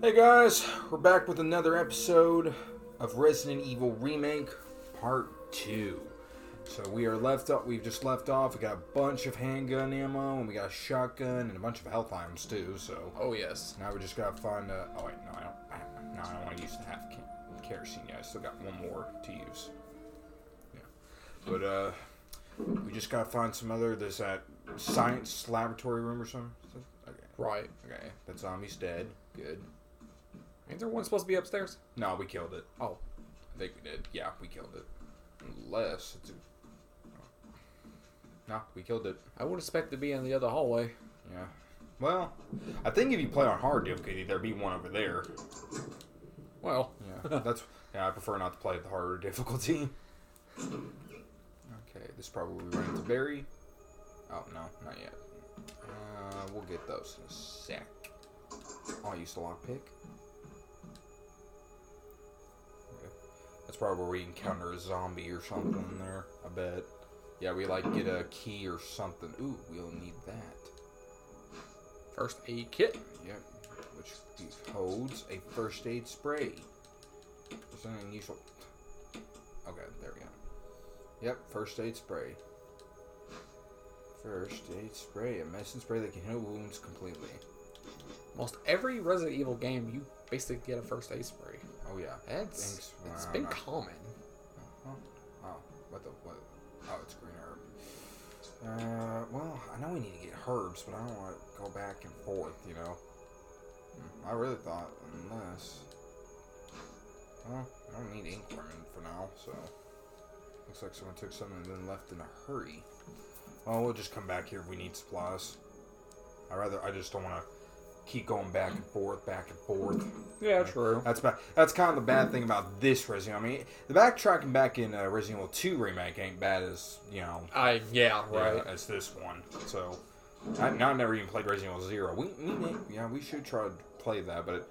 Hey guys, we're back with another episode of Resident Evil Remake Part 2. So we are left up, we've just left off. We got a bunch of handgun ammo, and we got a shotgun, and a bunch of health items too. So Oh yes. now we just gotta find a. Oh wait, no, I don't. No, I don't want to use the half kerosene yet. I still got one more to use. Yeah, but uh, we just gotta find some other. There's that science laboratory room or something. Okay, Right. okay, that zombie's dead. Good. Ain't there one supposed to be upstairs? No, we killed it. Oh. I think we did. Yeah, we killed it. Unless it's a... No, we killed it. I would expect to be in the other hallway. Yeah. Well, I think if you play on hard difficulty, there'd be one over there. Well, Yeah, that's. Yeah, I prefer not to play at the harder difficulty. Okay, this probably run into Barry. Oh no, not yet. Uh, we'll get those in a sec. Oh, I used a lockpick. That's probably where we encounter a zombie or something in there. I bet. Yeah, we like get a key or something. Ooh, we'll need that. first aid kit. Yep, which holds a first aid spray. It's an unusual. Okay, there we go. Yep, first aid spray. First aid spray, a medicine spray that can heal wounds completely. Most every Resident Evil game, you basically get a first aid spray. Oh yeah. It's Wow, been not- common. Huh? Oh, what the what? Oh, it's green herb. Uh, well, I know we need to get herbs, but I don't want to go back and forth. You know. I really thought unless. Well, I don't need Inkworm for now, so. Looks like someone took something and then left in a hurry. Well, we'll just come back here if we need supplies. I rather, I just don't want to keep going back and forth, back and forth. Yeah, true. That's bad. That's kind of the bad thing about this Resident. I mean, the backtracking back in uh, Resident Evil 2 remake ain't bad as you know, I yeah right. yeah, as this one. So, I, now I never even played Resident Evil Zero. We, we yeah, we should try to play that, but it,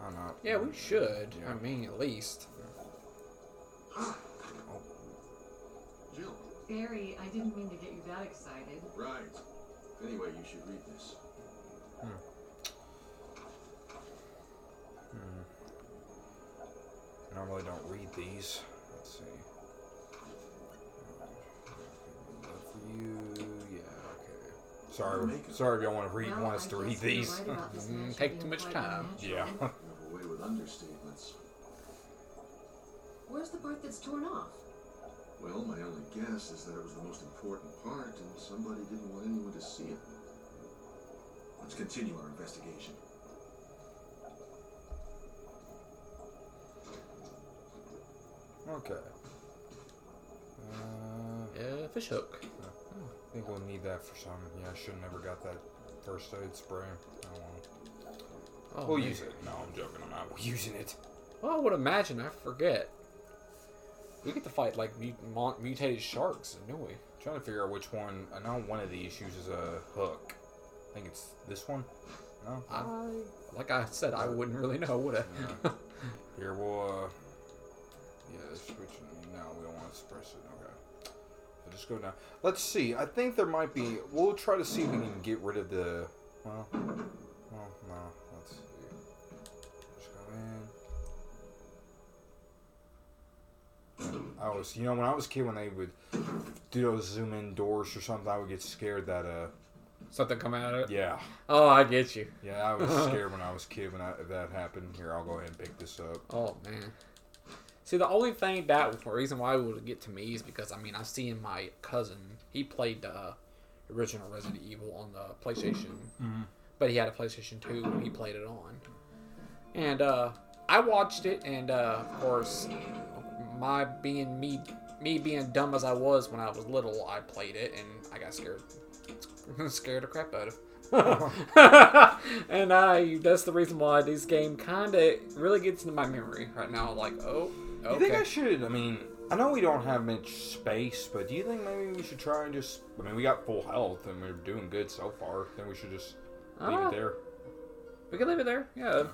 I don't know. Yeah, we should. Yeah. I mean, at least. Jill. Barry, I didn't mean to get you that excited. Right. Anyway, you should read this. I normally don't read these. Let's see. Good you, yeah, okay. Sorry, sorry if y'all want to read, Well, want us I to read these. right about this match take too much time. unnatural. Yeah. You have a way with understatements. Where's the part that's torn off? Well, my only guess is that it was the most important part, and somebody didn't want anyone to see it. Let's continue our investigation. Okay. Uh, Yeah, fish hook. I think we'll need that for some. Yeah, I should have never got that first aid spray. Oh, well. Oh, We'll man. use it. No, I'm joking. I'm not. Using it. Well, I would imagine. I forget. We get to fight like mut- mutated sharks, don't we? trying to figure out which one. I know one of these uses a hook. I think it's this one. No. I like I said, I wouldn't really know, would I? Here we'll. Uh, yeah. No, we don't want to suppress it. Okay. So just go down. Let's see. I think there might be. We'll try to see if we can get rid of the. Well. Well, no. Let's see. Just go in. I was, you know, when I was a kid, when they would do those zoom in doors or something, I would get scared that, uh, Something come out of it. yeah, Oh, I get you. yeah, I was scared when I was a kid when I, that happened. Here, I'll go ahead and pick this up. Oh man. See, the only thing that the reason why it would get to me is because I mean I've seen my cousin. He played uh, original Resident Evil on the PlayStation, but he had a PlayStation Two he played it on, and uh, I watched it, and uh, of course, my being me, me being dumb as I was when I was little, I played it, and I got scared, scared the crap out of. and I that's the reason why this game kind of really gets into my memory right now. Like, oh, Do you think. I should? I mean, I know we don't have much space, but do you think maybe we should try and just? I mean, we got full health and we're doing good so far. Then we should just leave Ah. it there. We can leave it there. Yeah.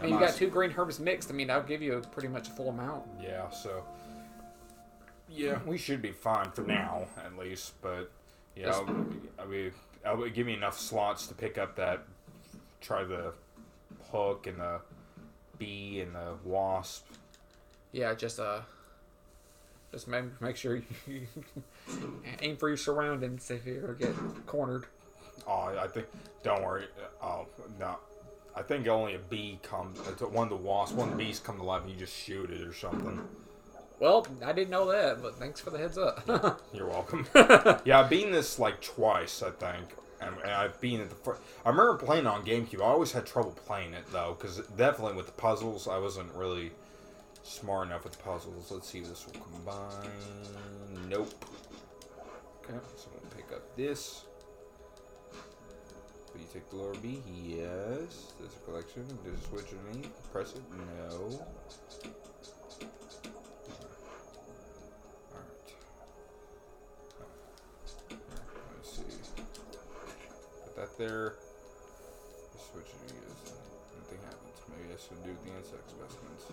I mean, you got two green herbs mixed. I mean, that'll give you pretty much a full amount. Yeah. So. Yeah, we should be fine for now, at least. But yeah, I'll- I mean, I'll give me enough slots to pick up that. Try the hook and the bee and the wasp. Yeah, just uh, just make make sure you aim for your surroundings if you ever get cornered. Oh, I think. Don't worry. Oh no, I think only a bee comes. One of the wasps, one of the bees come to life, and you just shoot it or something. Well, I didn't know that, but thanks for the heads up. You're welcome. yeah, I've beaten this like twice, I think, and, and I've been at the. Fir- I remember playing on GameCube. I always had trouble playing it though, because definitely with the puzzles, I wasn't really smart enough with puzzles. Let's see if this will combine. Nope. Okay, so we'll pick up this. Will you take the lower B? Yes. A collection. A switch underneath. Press it. No. Alright. Let's see. Put that there. Just switch it is nothing happens. Maybe I should do the insect specimens.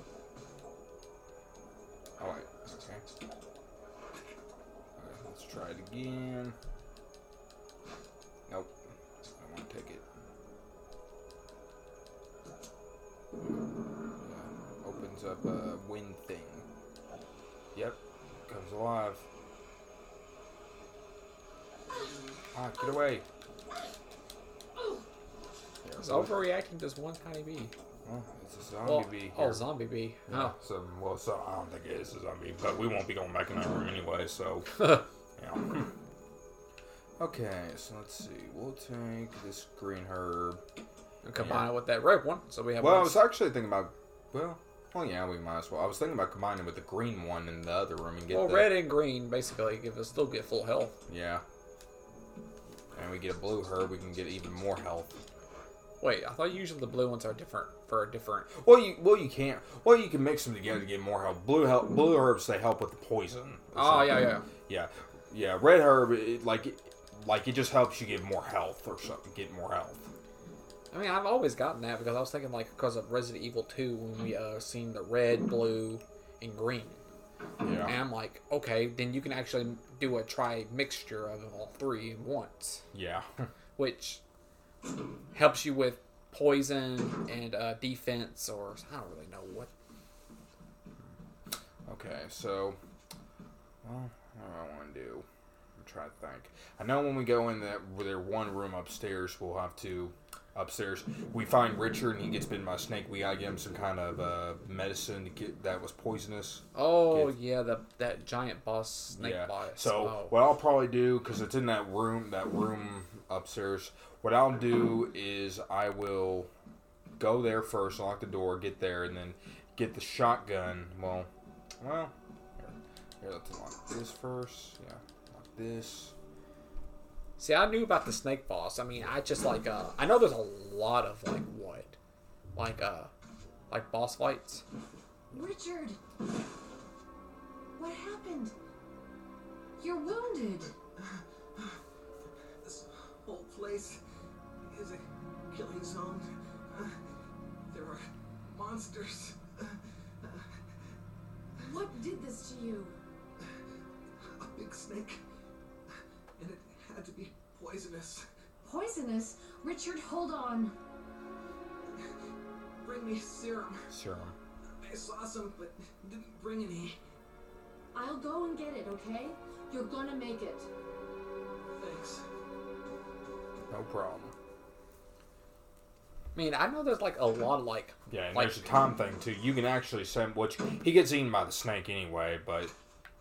Wait, okay. Alright, let's try it again. Nope. I won't take it. Yeah, opens up a wind thing. Yep, comes alive. Ah, get away. It's overreacting to this one tiny bee. Well, it's a zombie Well, bee. oh, here. zombie bee. Yeah, Oh, so, well, so I don't think it is a zombie, but we won't be going back in that room anyway, so, yeah. okay, so let's see. We'll take this green herb. and combine it with that red one, so we have. Well, I was actually thinking about, well, well, yeah, we might as well. I was thinking about combining with the green one in the other room and get well, the, red and green basically give us still get full health. yeah. And we get a blue herb, we can get even more health. Wait, I thought usually the blue ones are different for a different. Well, you well you can't. Well, you can mix them together to get more health. Blue help. Blue herbs they help with the poison. Oh yeah, something. yeah. Yeah, yeah. Red herb, it, like, it, like it just helps you get more health or something. Get more health. I mean, I've always gotten that because I was thinking like because of Resident Evil 2 when we uh seen the red, blue, and green, Yeah. and I'm like, okay, then you can actually do a try mixture of all three at once, yeah, which helps you with poison and uh, defense, or I don't really know what. okay. So, well, what do I want to do? I'm trying to think. I know when we go in that their one room upstairs, we'll have to upstairs. We find Richard and he gets bitten by a snake. We gotta give him some kind of uh, medicine to get that was poisonous. Oh Yes. yeah, the that giant boss snake yeah. boss. So oh. what I'll probably do because it's in that room, that room upstairs. What I'll do is I will go there first, lock the door, get there, and then get the shotgun. Well, well, here, here let's lock this first. Yeah, lock this. See, I knew about the snake boss. I mean, I just like uh, I know there's a lot of like what, like uh, like boss fights. Richard! What happened? You're wounded. This whole place is a killing zone. Uh, There are monsters. Uh, What did this to you? A big snake. And it had to be poisonous. Poisonous? Richard, hold on. Bring me serum. Serum. I saw some, but didn't bring any. I'll go and get it, okay? You're gonna make it. Thanks. No problem. I mean, I know there's like a lot of like Yeah, and like there's a time thing too. You can actually send which he gets eaten by the snake anyway, but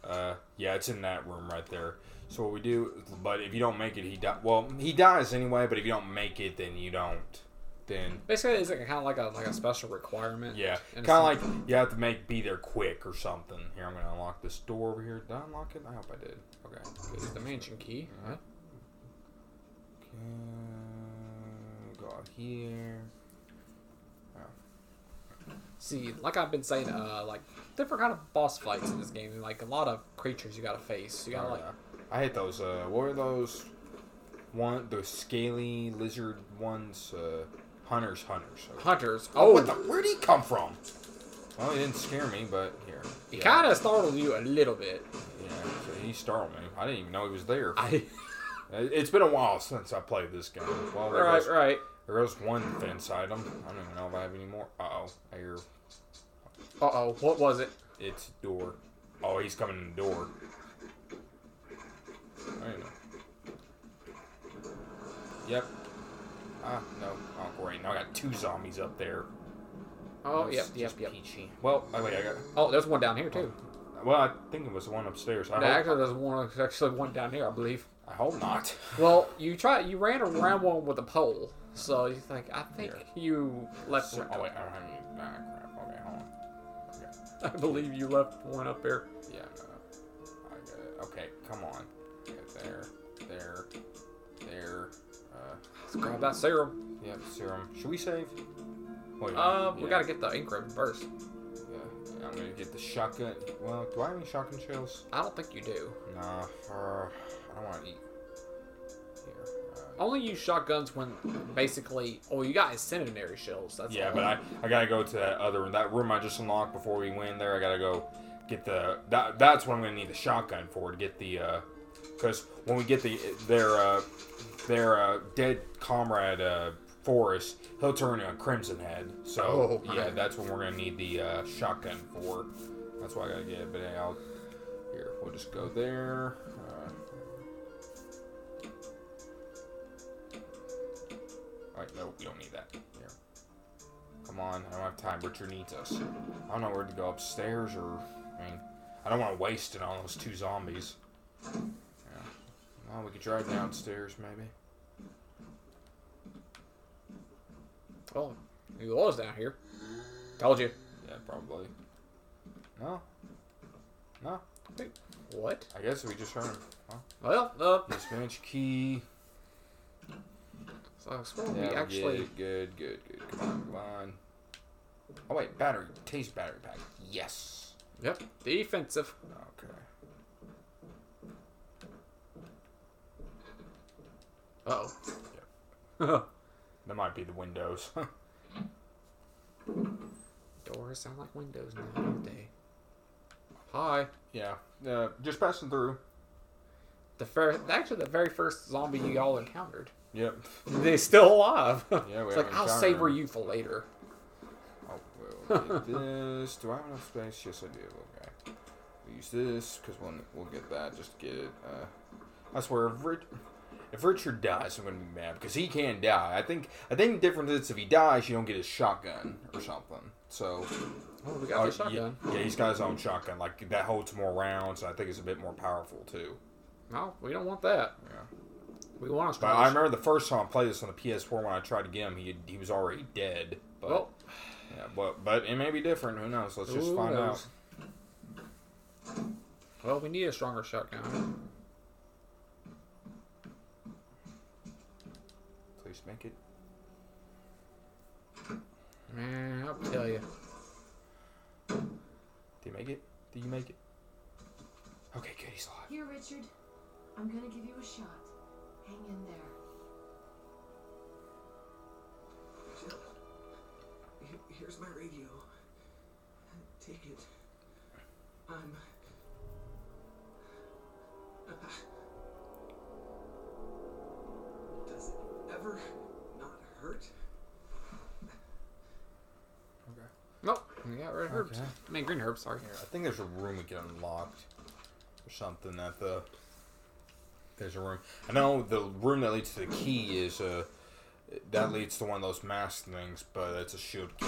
uh, yeah, it's in that room right there. So what we do, but if you don't make it, he die. Well, he dies anyway. But if you don't make it, then you don't. Then basically it's like kind of like a like a special requirement. yeah, kind of like you have to make be there quick or something. Here, I'm gonna unlock this door over here. Did I unlock it? I hope I did. Okay. It's the mansion key. Huh? Okay. Here. See, like I've been saying, uh, like different kind of boss fights in this game. Like a lot of creatures you gotta face. You gotta Oh, like. yeah. I hate those. Uh, what are those? One, those scaly lizard ones. Uh, hunters, hunters. Okay. Hunters. Oh, Oh, what the? Where'd he come from? Well, he didn't scare me, but here. he Yeah. kind of startled you a little bit. Yeah, so he startled me. I didn't even know he was there. I, It- It's been a while since I played this game. Well, right, goes, right. There goes one defense item. I don't even know if I have any more. Uh oh. I hear Uh oh, what was it? it's door. Oh, he's coming in the door. I don't know. Yep. Ah, no. Oh, great. Now I got two zombies up there. Oh, yep, yep, yep. Peachy. Well, oh, wait, I got. Oh, there's one down here too. Well, I think it was the one upstairs. I, No, actually, there's one. Actually one down here, I believe. I hope not. Well, you try. You ran around one with a pole, so you think. I think Here. you left. So, oh wait, I don't have any. Ah, crap. Okay, hold on. Okay. I believe you left one up there. Yeah, no, I got it. Okay, come on. Okay, there, there, there. Uh, Let's grab that serum. yeah, serum. Should we save? Wait, Uh, we gotta get the ink ribbon first. Yeah, yeah, I'm gonna get the shotgun. Well, do I have any shotgun shells? I don't think you do. Nah, uh, I don't want to eat. Here. Uh, Only use shotguns when basically. Oh, you got incendiary shells. That's yeah, all. but I, I gotta go to that other room. That room I just unlocked before we went in there. I gotta go get the. That, that's what I'm gonna need the shotgun for to get the. uh Because when we get the their uh, their uh, dead comrade uh, Forrest, he'll turn a crimson head. So Oh, yeah, man. that's what we're gonna need the uh, shotgun for. That's why I gotta get it. But I'll here. We'll just go there. Alright, no, we don't need that. Here. Come on, I don't have time. Richard needs us. I don't know where to go upstairs or. I mean, I don't want to waste it on those two zombies. Yeah. Well, we could try downstairs, maybe. Oh, he was down here. Told you. Yeah, probably. No. No. Wait, What? I guess we just heard him. Well, Well, uh, dispatch key. So I swear Yeah, we actually. Good, good, good. Come on, come on. Oh, wait, battery. Taste battery pack. Yes. Yep, defensive. Okay. Uh oh. That might be the windows. Doors sound like windows now, don't they? Hi. yeah. Uh, just passing through. The first, actually, the very first zombie you all encountered. Yep. They're still alive. Yeah, we it's like I'll savor you for later. Oh, we'll get this. Do I have enough space? Yes, I do. Okay. We'll use this because we'll, we'll get that. Just get it. Uh, I swear, if, Rich, if Richard dies, I'm gonna be mad because he can die. I think I think the difference is if he dies, you don't get his shotgun or something. So Oh, we got Oh, the shotgun. Yeah, yeah, he's got his own shotgun. Like that holds more rounds. and I think it's a bit more powerful too. No, we don't want that. Yeah. We want a But. I remember the first time I played this on the PS4 when I tried to get him, he he was already dead. But well, yeah, but but it may be different. Who knows? Let's just find knows? out. Well, we need a stronger shotgun. Please make it. Man, I'll tell you. Did you make it? Did you make it? Okay, good. He's alive. Here, Richard. I'm gonna give you a shot. Hang in there. Jill, here's my radio. Take it. I'm. Uh, does it ever not hurt? Okay. Nope. We got red herbs. Okay. I mean, green herbs, sorry. Here, I think there's a room we can unlock or something at the. There's a room. I know the room that leads to the key is uh that leads to one of those mask things, but it's a shield key.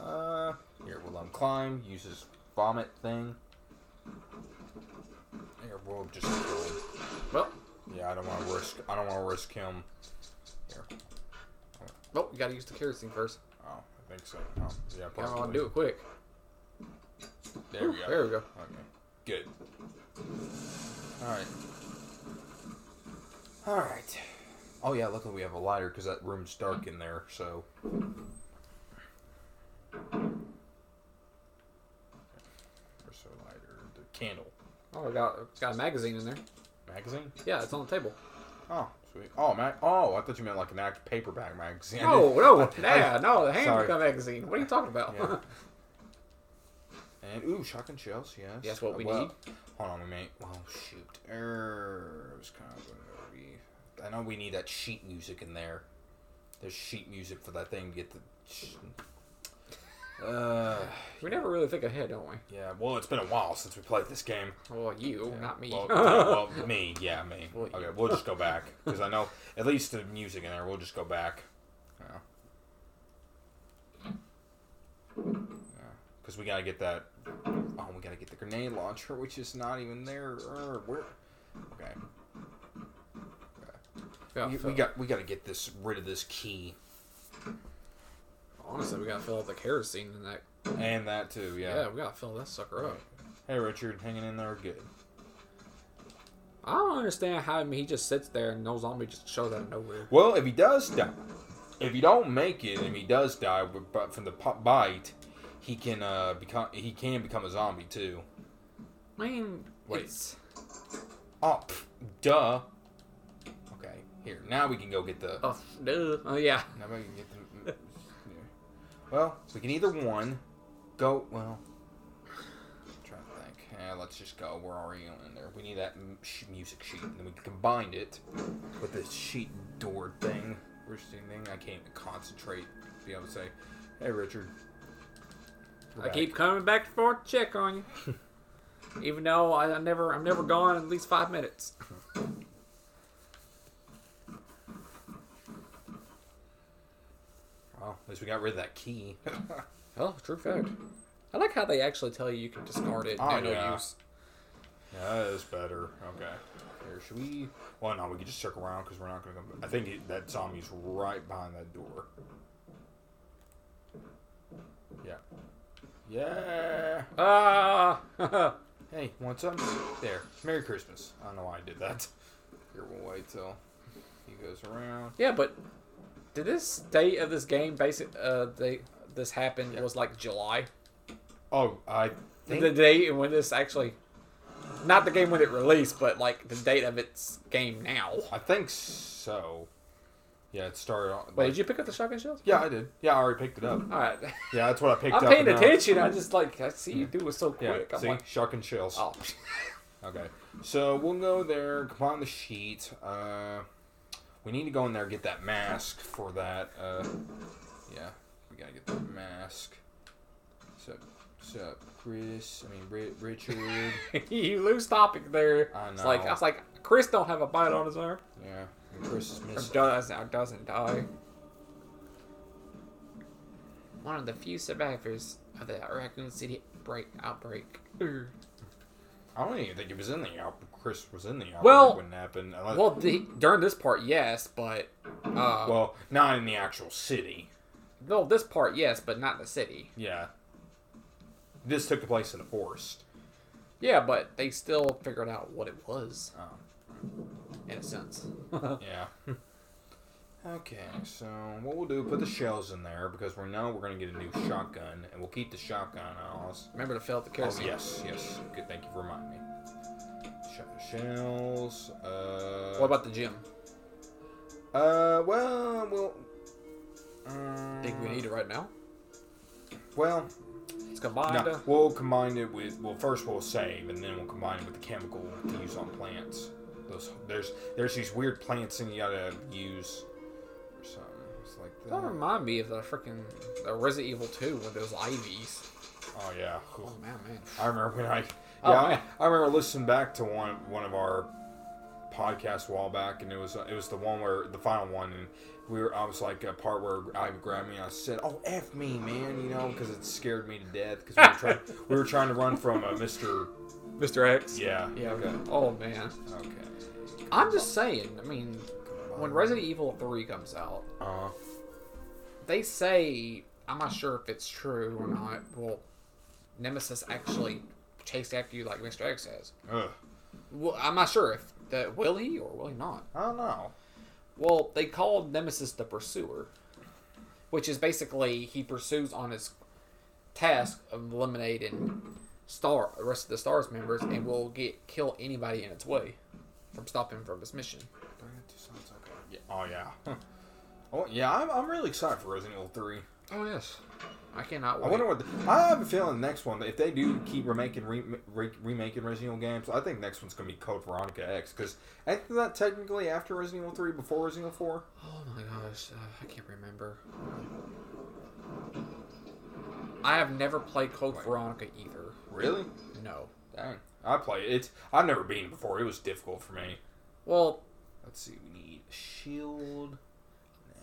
Uh, here we'll let him climb. Use his vomit thing. Here we'll just kill him. Well, Yeah, I don't want to risk. I don't want to risk him. Here. well, you gotta use the kerosene first. Oh, I think so. Oh, yeah, Yeah, probably. I'll do it quick. There we go. There we go. Okay. Good. Alright. Alright. Oh, yeah, luckily we have a lighter because that room's dark in there, so. Where's the lighter? The candle. Oh, I got it's got a magazine in there. Magazine? Yeah, it's on the table. Oh, sweet. Oh, mag- oh, I thought you meant like an actual paperback magazine. I No, didn't- no, I- yeah, no, the sorry. handgun magazine. What are you talking about? Yeah. And ooh, shotgun shells, yes. Yes, what we Well, need. Hold on, we may. Oh shoot, er, it was kind of to be I know we need that sheet music in there. There's sheet music for that thing to get the. sh- Uh, We never really think ahead, don't we? yeah. Well, it's been a while since we played this game. Well, you, not me. Well, yeah, well, me, yeah, me. Well, Okay, we'll just go back because I know at least the music in there. We'll just go back. Because we gotta get that. Oh, we gotta get the grenade launcher, which is not even there. Er, where? Okay. Yeah, We, fill- we got we gotta get this rid of this key honestly, we gotta fill up the kerosene in that. and that too. Yeah, Yeah. we gotta fill that sucker up. Hey, Richard, hanging in there, good. I don't understand how I mean, he just sits there and no zombie just shows out of nowhere. Well, if he does die, if you don't make it, and he does die, but from the bite, he can uh become he can become a zombie too. I mean, Wait. it's Oh, pff, duh. Okay, here now we can go get the. oh, duh. oh yeah. Now we can get the. Well, we can either one go. Well, I'm trying to think. Yeah, let's just go. We're already in there. We need that m- sh- music sheet, and then we can combine it with this sheet door thing. Thing? I can't even concentrate. to Be able to say, "Hey, Richard." I back." keep coming back and forth to check on you. Even though I, I never, I'm never gone at least five minutes. Well, at least we got rid of that key. Oh, true fact. I like how they actually tell you you can discard it. Oh, no yeah. use. Yeah, that is better. Okay. Here, should we? Well, no, we can just circle around because we're not going to go. I think it, that zombie's right behind that door. Yeah. Yeah. Ah. Hey, want some? There. Merry Christmas. I don't know why I did that. Here, we'll wait till he goes around. yeah, but did this date of this game basic? Uh, they this happened Yeah. was like July. Oh, I think. The date and when this actually, not the game when it released, but like the date of its game now. I think so. Yeah, it started on. Wait, did you pick up the shotgun shells? Yeah, I did. Yeah, I already picked it up. All right. Yeah, that's what I picked I'm up. paying and now- attention. I just like I see you do it so Yeah, quick. I'm see, like, shotgun shells. oh, Okay, so we'll go there, combine the sheet. Uh, we need to go in there and get that mask for that. Uh, yeah, we gotta get that mask. So, so Chris, I mean Richard. you lose topic there. I It's like I was like, Chris don't have a bite on his arm. yeah, and Chris Or does or doesn't die. One of the few survivors of the Raccoon City break outbreak. Urgh. I don't even think he was in the outbreak. Chris was in the outbreak Well- when it happened. Unless- Well, the, during this part, yes, but uh, well, not in the actual city. no, this part, yes, but not in the city. Yeah, this took place in the forest. Yeah, but they still figured out what it was Oh. In a sense. Yeah. okay, so what we'll do, put the shells in there because we know we're gonna get a new shotgun, and we'll keep the shotgun on us. Remember to fill up the Oh yes, yes. Good, thank you for reminding me. Sh- shells. Uh. What about the gym? Uh. Well, we'll. Um, Think we need it right now? Well, It's combined. no, we'll combine it with. Well, first we'll save, and then we'll combine it with the chemical to use on plants. Those there's there's these weird plants and you gotta use or something. It's like That that. remind me of the freaking the Resident Evil 2 with those ivies. Oh yeah. Oh man, man. I remember when I Oh, yeah, man. I, I remember listening back to one one of our podcasts a while back, and it was it was the one where the final one, and we were I was like a part where I grabbed me and I said, "Oh f me, man," you know, because it scared me to death because we were trying we were trying to run from a Mister Mr. X. yeah Yeah. okay Oh man. okay I'm just saying. I mean, when Resident Evil 3 comes out, uh they say I'm not sure if it's true or not. Well, Nemesis actually chased after you like Mr. X has? ugh. Well, I'm not sure if that will he or will he not. I don't know Well, they called Nemesis the Pursuer, which is basically he pursues on his task of eliminating Star, the rest of the Stars members, and will get kill anybody in its way from stopping him from his mission. yeah. oh yeah oh yeah I'm, I'm really excited for Resident Evil Three. Oh yes. I cannot wait. I wonder what. The, I have a feeling the next one, if they do keep remaking re, re, remaking Resident Evil games, I think next one's gonna be Code Veronica X because isn't that technically after Resident Evil Three, before Resident Evil Four? Oh my gosh, uh, I can't remember. I have never played Code Veronica either. Really? No. Dang. I play it. It's, I've never been it before. It was difficult for me. Well, Let's see. We need a shield.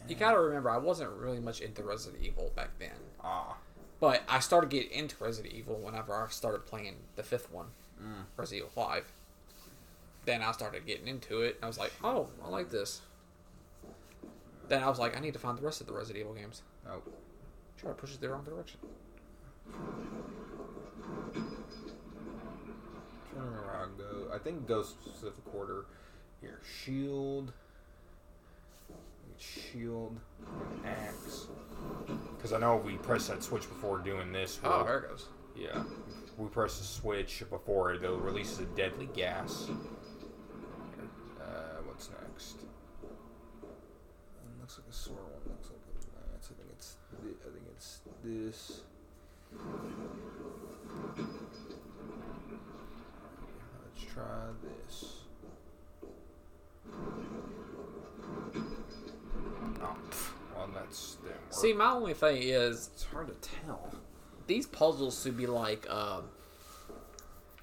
you gotta remember, I wasn't really much into Resident Evil back then. Ah. But I started getting into Resident Evil whenever I started playing the fifth one, Mm. Resident Evil 5. Then I started getting into it, and I was like, oh, I like this. Then I was like, I need to find the rest of the Resident Evil games. Oh. Try to push it the wrong direction. I think go specific order. Here, shield. Shield. Axe. Because I know if we press that switch before doing this. Oh, there it goes. Yeah. We press the switch before it though releases a deadly gas. Uh, what's next? It looks like a sword one. Looks like a lance. I think it's. I think it's this. Try this. Oh, pff, well, that's. See, my only thing is, it's hard to tell. these puzzles should be like, um,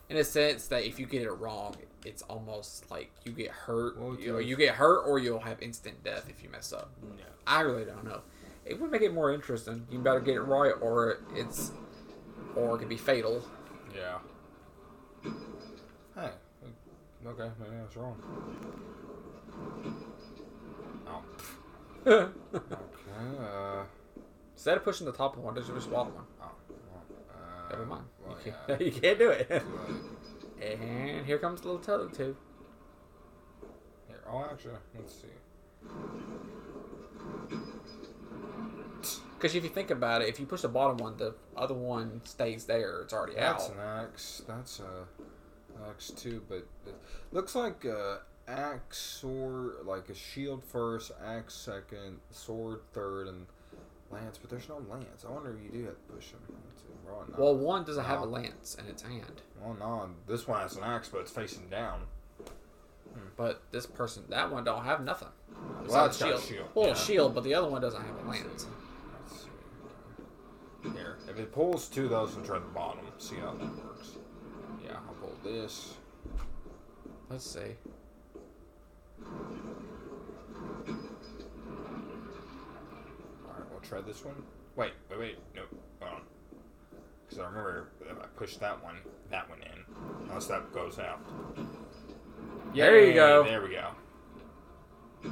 in a sense that if you get it wrong, it's almost like you get hurt. Well, you, it's- you get hurt, or you'll have instant death if you mess up. No. I really don't know. It would make it more interesting. You better get it right, or it's, or it could be fatal. Yeah. Hey. Okay, maybe I was wrong. Oh. Okay. Uh. Instead of pushing the top one, just push the bottom one. Oh. Well, uh, Never mind. Well, you, can't, you can't do it. And here comes the little tether tube. Here. Oh, actually, let's see. Because if you think about it, if you push the bottom one, the other one stays there. It's already That's out. an axe. That's a axe too, but it looks like a axe sword, like a shield first, axe second, sword third, and lance. But there's no lance. I wonder if you do have to push them. Let's. Well, no. Well, one doesn't have a lance in its hand, Well, no, this one has an axe, but it's facing down. Hmm. but this person, that one don't have nothing. Well, it's got a shield. Well, yeah. shield, but the other one doesn't have a lance. Here, if it pulls two of those and try the bottom, see how that works. Yeah, I'll pull this. Let's see. All right, we'll try this one. Wait, wait, wait. No, hold on. Because I remember if I push that one, that one in, unless that goes out. There you go. There we go. All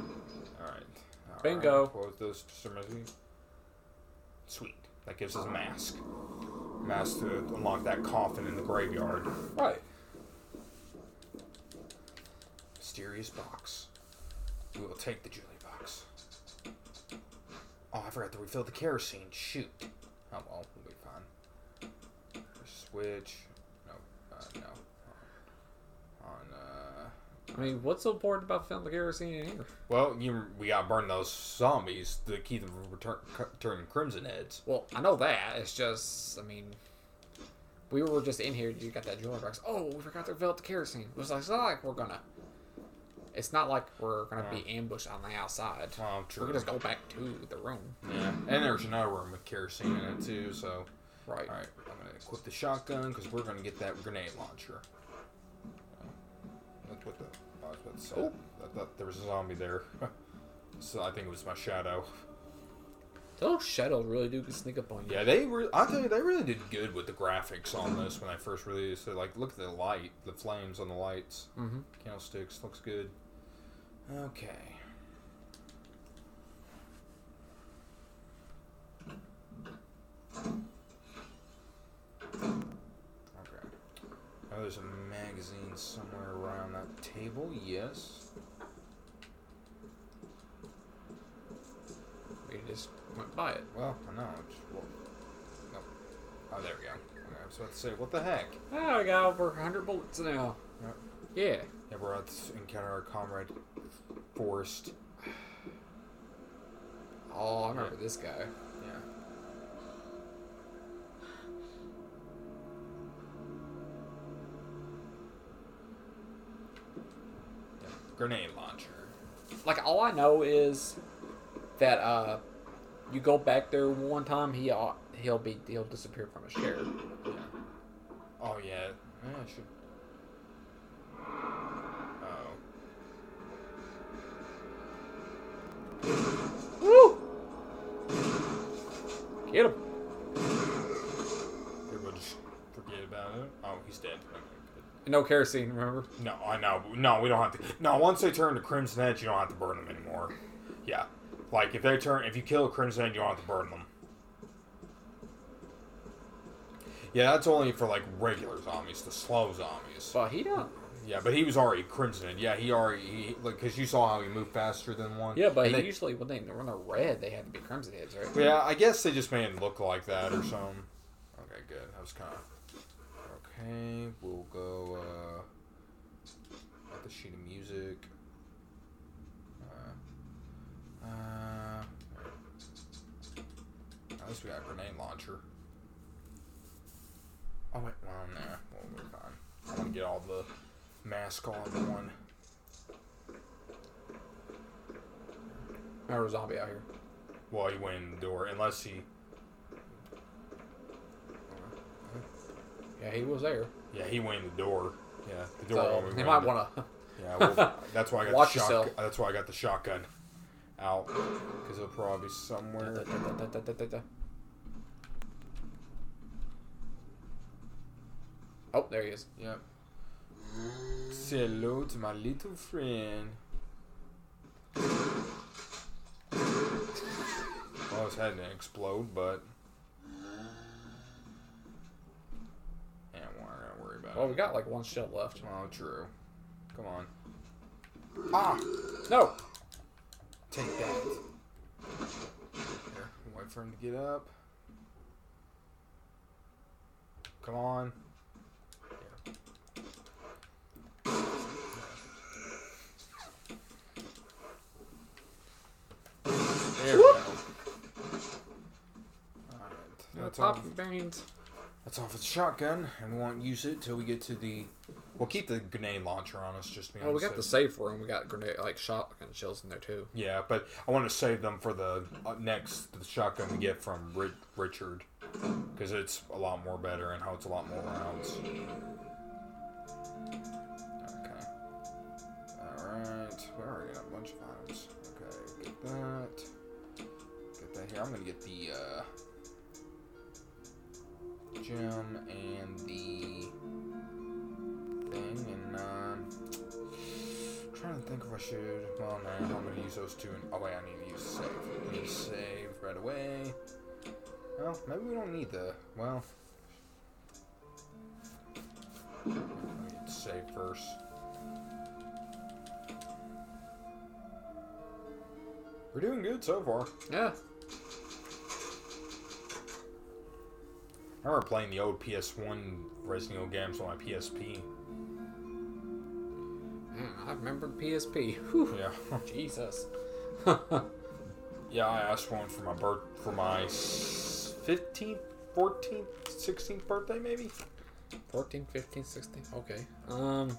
right. All Bingo. right, Close those to Sweet. That gives us a mask. Mask to unlock that coffin in the graveyard. Right. Mysterious box. We will take the jewelry box. Oh, I forgot to refill the kerosene. Shoot. Oh well, we'll be fine. Switch. No, uh, no. On, uh. I mean, what's so important about filling the kerosene in here? Well, you we gotta burn those zombies to keep them from return, turning crimson heads. Well, I know that. It's just, I mean, we were just in here. You got that jewelry box. Oh, we forgot to fill up the kerosene. It was like, it's not like we're gonna. It's not like we're gonna be ambushed on the outside. Oh, true. can just go back to the room. Yeah. And there's another room with kerosene in it too. So, Right. all right, I'm gonna equip the shotgun because we're gonna get that grenade launcher. Look what the. I was about to say. Oh. I thought there was a zombie there. so I think it was my shadow. Those shadows really do sneak up on you. Yeah, they re- I tell you, they really did good with the graphics on this when I first released it. Like, look at the light, the flames on the lights, Mm-hmm. candlesticks, looks good. Okay. Okay. Oh, there's a magazine somewhere around that table. Yes. We just went by it. Well, I know. Well. Oh, there we go. Okay, I was about to say, what the heck? Ah, oh, I got over 100 bullets now. Yep. Yeah. Yeah, we're about to encounter our comrade Forrest. Oh, I remember this guy. Yeah. yeah. Grenade launcher. Like all I know is that uh, you go back there one time, he uh, he'll be he'll disappear from the chair. Yeah. Oh yeah. Yeah. Get him. everybody just forget about it. Oh, he's dead. No kerosene, remember? No, I know. No, we don't have to. No, once they turn to Crimson Head, you don't have to burn them anymore. Yeah, like if they turn, if you kill a Crimson Head, you don't have to burn them. Yeah, that's only for like regular zombies, the slow zombies. But he don't. Yeah, but he was already Crimson Yeah, he already he, like because you saw how he moved faster than one. Yeah, but they- usually when they when they're red, they have to be crimson heads, right? Yeah, I guess they just made it look like that or something. Okay, good. I was kind of okay. We'll go uh, at the sheet of music. Uh, uh, at least we got a grenade launcher. Oh wait, well, nah, well, we're fine. I want to get all the mask on one. Remember a zombie out here. Well, he went in the door, unless he. Yeah, he was there. Yeah, he went in the door. Yeah, the door. So he might want to. Yeah, well, that's why I got Watch the shotgun. yourself. That's why I got the shotgun out because it'll probably be somewhere. Oh, there he is. Yep. Say hello to my little friend. Well, his head didn't explode, but yeah, we're not gonna worry about Well, it. we got like one shell left. Oh, true. Come on. Ah, No. take that. Here, wait for him to get up. Come on. There we go. Alright, that's off. Popping veins. That's off its shotgun, and we won't use it till we get to the. We'll keep the grenade launcher on us just to be Well, we got the safe- room. We got grenade like shotgun shells in there too. Yeah, but I want to save them for the uh, next the shotgun we get from Ri- Richard because it's a lot more better and how it's a lot more rounds. Okay. All right. We already got a bunch of items. Okay, get that. Get that here. I'm gonna get the uh, gem and the thing and. Um, trying to think if I should. Well, no, I'm gonna use those two. And, oh wait, I need to use save. Save right away. Well, maybe we don't need the. Well, save first. We're doing good so far. Yeah. I remember playing the old PS1 Resident Evil games on my PSP. Mm, I remember PSP. Whew. Yeah. Jesus. Yeah, I asked for one for my birth for my fifteenth, fourteenth, sixteenth birthday, maybe. 14, 15, 16. Okay. Um.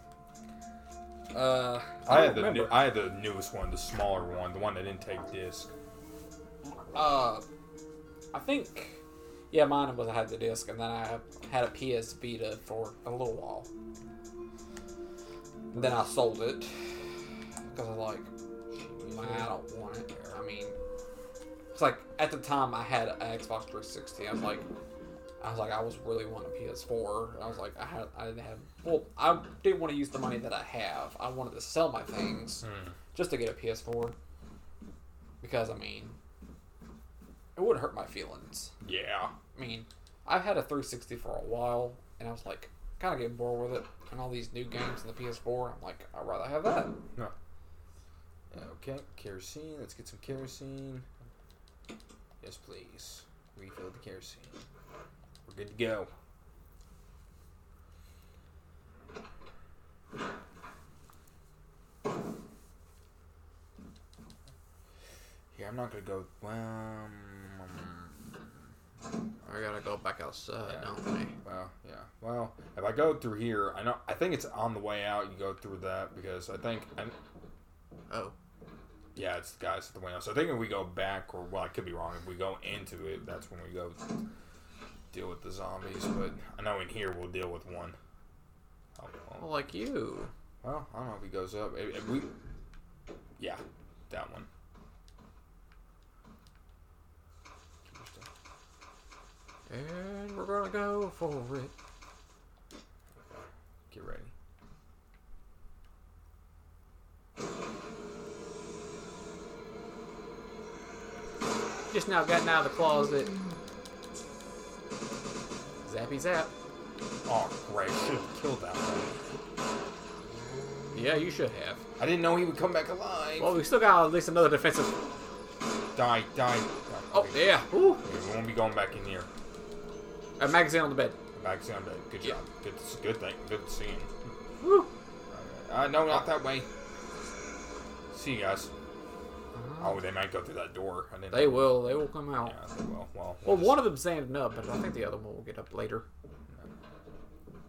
Uh. I, don't had the new, I had the newest one, the smaller one, the one that didn't take disc. Uh, I think, yeah, mine was I had the disc, and then I had a PS Vita for a little while. And then I sold it because I was like, I don't want it. I mean, it's like at the time I had an Xbox 360. I was like, I was like, I was really wanting a PS4. I was like, I had, I didn't have. Well, I didn't want to use the money that I have. I wanted to sell my things hmm. just to get a PS4 because I mean, it would hurt my feelings. Yeah. I mean, I've had a 360 for a while, and I was like, kind of getting bored with it. And all these new games in the PS4, I'm like, I'd rather have that. No. Okay, kerosene. Let's get some kerosene. Yes, please. Refill the kerosene. We're good to go. Yeah, I'm not gonna go. Well, um, I gotta go back outside, Yeah. don't I? well, yeah. Well, if I go through here, I know. I think it's on the way out. You go through that because I think. I'm, Oh. Yeah, it's the guys at the window. So I think if we go back, or well, I could be wrong. If we go into it, that's when we go deal with the zombies. But I know in here we'll deal with one. Oh, Well, well, like you. well, I don't know if he goes up. If, if we, yeah, that one. And we're gonna go for it. Get ready. Just now gotten out of the closet. Zappy zap. Oh, great! Should have killed that one. Yeah, you should have. I didn't know he would come back alive. Well, we still got at least another defensive. die, die. die. Oh, yeah. Ooh. We won't be going back in here. A magazine on the bed. Back sound dead. Good Yeah. job. Good, good thing. Good seeing. Woo. Uh, no, not that way. See you guys. Oh, they might go through that door. They will. They will come out. Yeah, they will. Well, Well, we'll one of them's standing up, but I think the other one will get up later.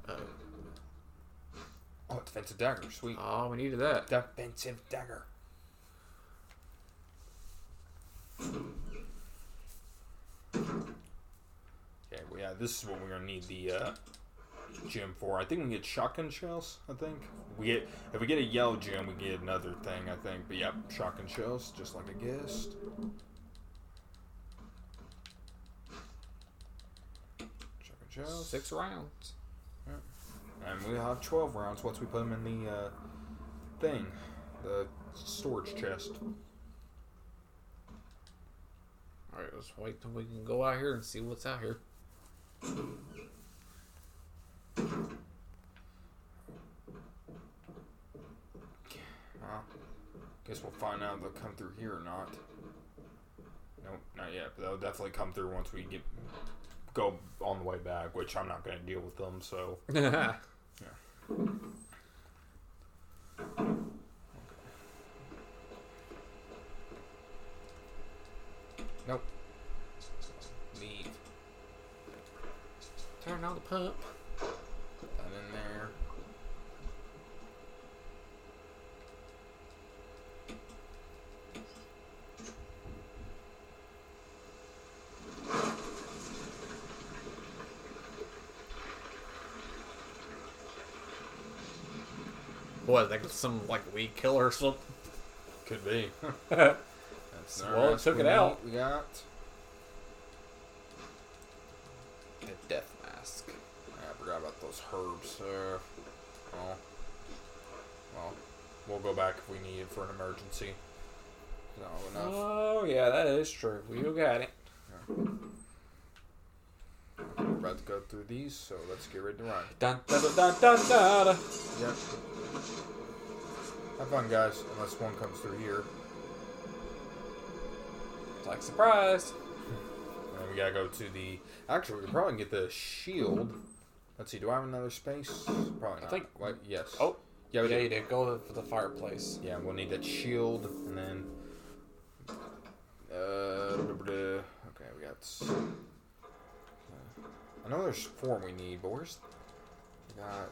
Uh, Oh, defensive dagger. Sweet. oh, we needed that. Defensive dagger. Okay, well, yeah, this is what we're gonna need the uh, gem for. I think we can get shotgun shells. I think we get if we get a yellow gem, we get another thing. I think, but yep, shotgun shells, just like I guessed. Shotgun shells. Six rounds. And we have 12 rounds once we put them in the uh, thing, the storage chest. All right, let's wait till we can go out here and see what's out here. Well, guess we'll find out if they'll come through here or not. Nope, not yet. But they'll definitely come through once we get go on the way back, which I'm not going to deal with them. So yeah. nope. Turn on the pump. Put that in there. What, like some like weed killer or something? Could be. That's the Well, it took it out. We got. A death mask. Yeah, I forgot about those herbs. Uh, well, well, we'll go back if we need it for an emergency. No, enough. Oh yeah, that is true. We got it. We're about to go through these, so let's get ready to run. Dun dun dun dun dun dun. Yep. Have fun, guys. Unless one comes through here, It's Like surprise. and we gotta go to the. Actually, we could probably get the shield. Let's see. Do I have another space? Probably not. I think- What? Yes. Oh, yeah. We yeah, do. you did. Go for the fireplace. Yeah, we'll need that shield, and then. Uh, okay, we got. uh, I know there's four we need, but where's. We got.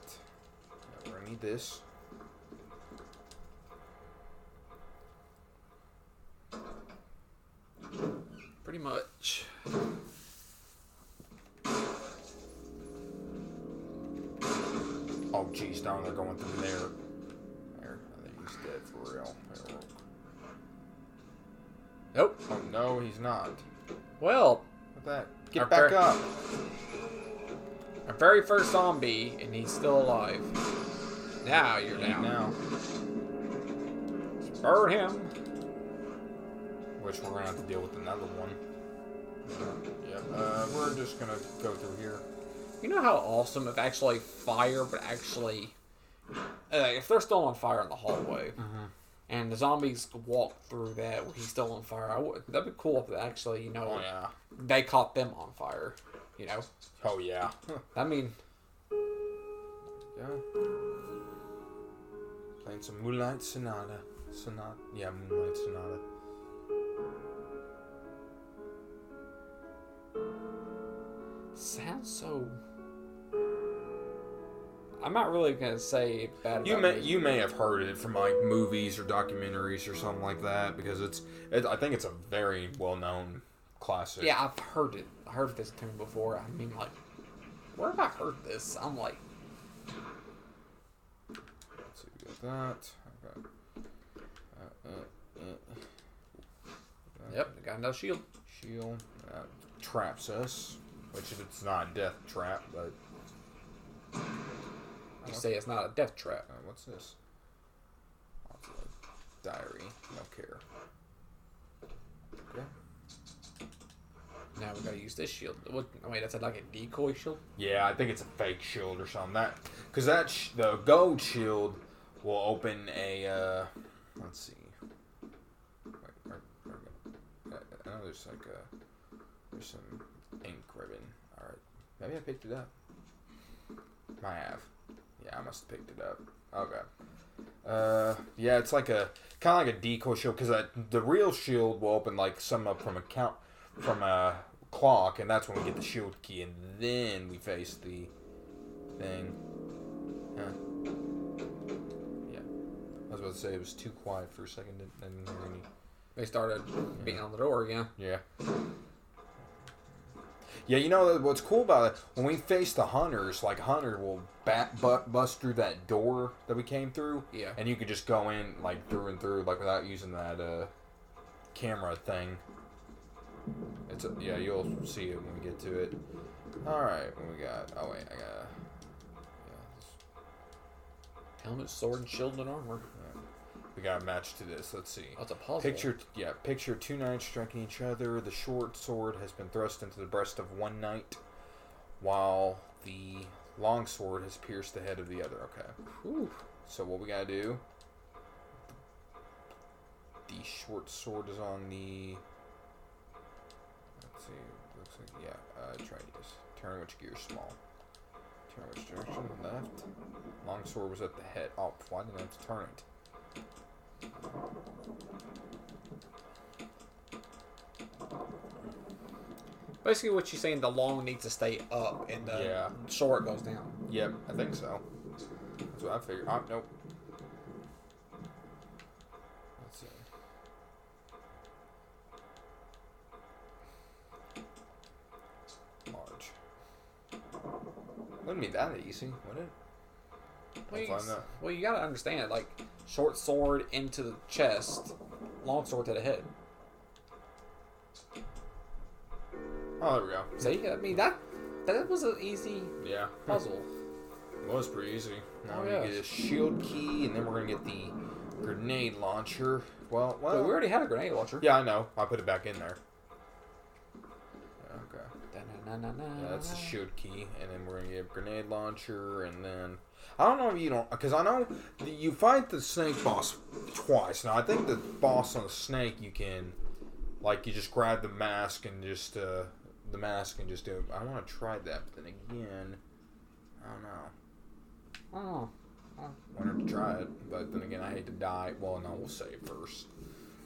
yeah, we're gonna need this. Pretty much. Down there going through there. There, I think he's dead for real. Nope. Oh, no, he's not. Well, that? Get back up! our very first zombie, and he's still alive. Now you're down. Now. Burn him. Which we're gonna have to deal with another one. Yep. Uh, we're just gonna go through here. You know how awesome if actually fire but actually, uh, if they're still on fire in the hallway, and the zombies walk through that where he's still on fire. I would, that'd be cool if actually, you know, Oh yeah. they caught them on fire. You know, Oh yeah. I mean, yeah. Playing some Moonlight Sonata. Sonata. Yeah, Moonlight Sonata. sounds so. I'm not really gonna say bad. You may you may have heard it from like movies or documentaries or something like that because it's it, I think it's a very well known classic. Yeah, I've heard it. I heard this tune before. I mean, like, where have I heard this? I'm like, Let's see, we got that. Okay. Uh, uh, uh. yep, got no shield. Shield that traps us, which it's not a death trap, but You say it's not a death trap. uh, what's this? Diary. No care. Okay. Now we gotta use this shield. What? Wait, that's like a decoy shield. Yeah, I think it's a fake shield or something. That because that sh- the gold shield will open a. Uh, let's see. Wait, where, where we go? I, I know there's like a there's some ink ribbon. All right, maybe I picked it up. Might have. Yeah, I must have picked it up. Okay. Uh, yeah, it's like a kind of like a decoy shield because uh, the real shield will open like some up from a count from a clock, and that's when we get the shield key, and then we face the thing. Huh. Yeah, I was about to say it was too quiet for a second. Hear any. They started beating on the door again. Yeah. Yeah, you know what's cool about it? When we face the hunters, like Hunter will bat, but, bust through that door that we came through. Yeah. And you could just go in like through and through, like without using that uh, camera thing. It's a, yeah, you'll see it when we get to it. All right, what we got? Oh wait, I got. Yeah, Helmet, sword, and shield and armor. We got a match to this. Let's see. That's a puzzle. Picture, yeah, picture two knights striking each other. The short sword has been thrust into the breast of one knight, while the long sword has pierced the head of the other. Okay. Whew. So what we gotta do? The short sword is on the. Let's see. Looks like yeah. Uh, try this. Turn which gear small. Turn which direction? Left. Long sword was at the head. Oh, why didn't I have to turn it? Basically, what you're saying, the long needs to stay up and the Yeah. short goes down. Yep, I think so. That's what I figured. Oh, nope. Let's see. Large. Wouldn't be that easy, would it? Well, you, I'll find out. well, you gotta understand, like, short sword into the chest, long sword to the head. Oh, there we go. See, I mean that that was an easy Yeah. puzzle. It was pretty easy. Now Oh, we yeah. get a shield key, and then we're gonna get the grenade launcher. Well, But well. we already had a grenade launcher. Yeah, I know. I put it back in there. Okay. Yeah, that's the shield key, and then we're gonna get a grenade launcher, and then I don't know if you don't, because I know you fight the snake boss twice. Now I think the boss on the snake you can, like, you just grab the mask and just uh, the mask and just do. it. I want to try that, but then again, I don't know. Oh, I wanted to try it, but then again, I hate to die. Well, no, we'll save first.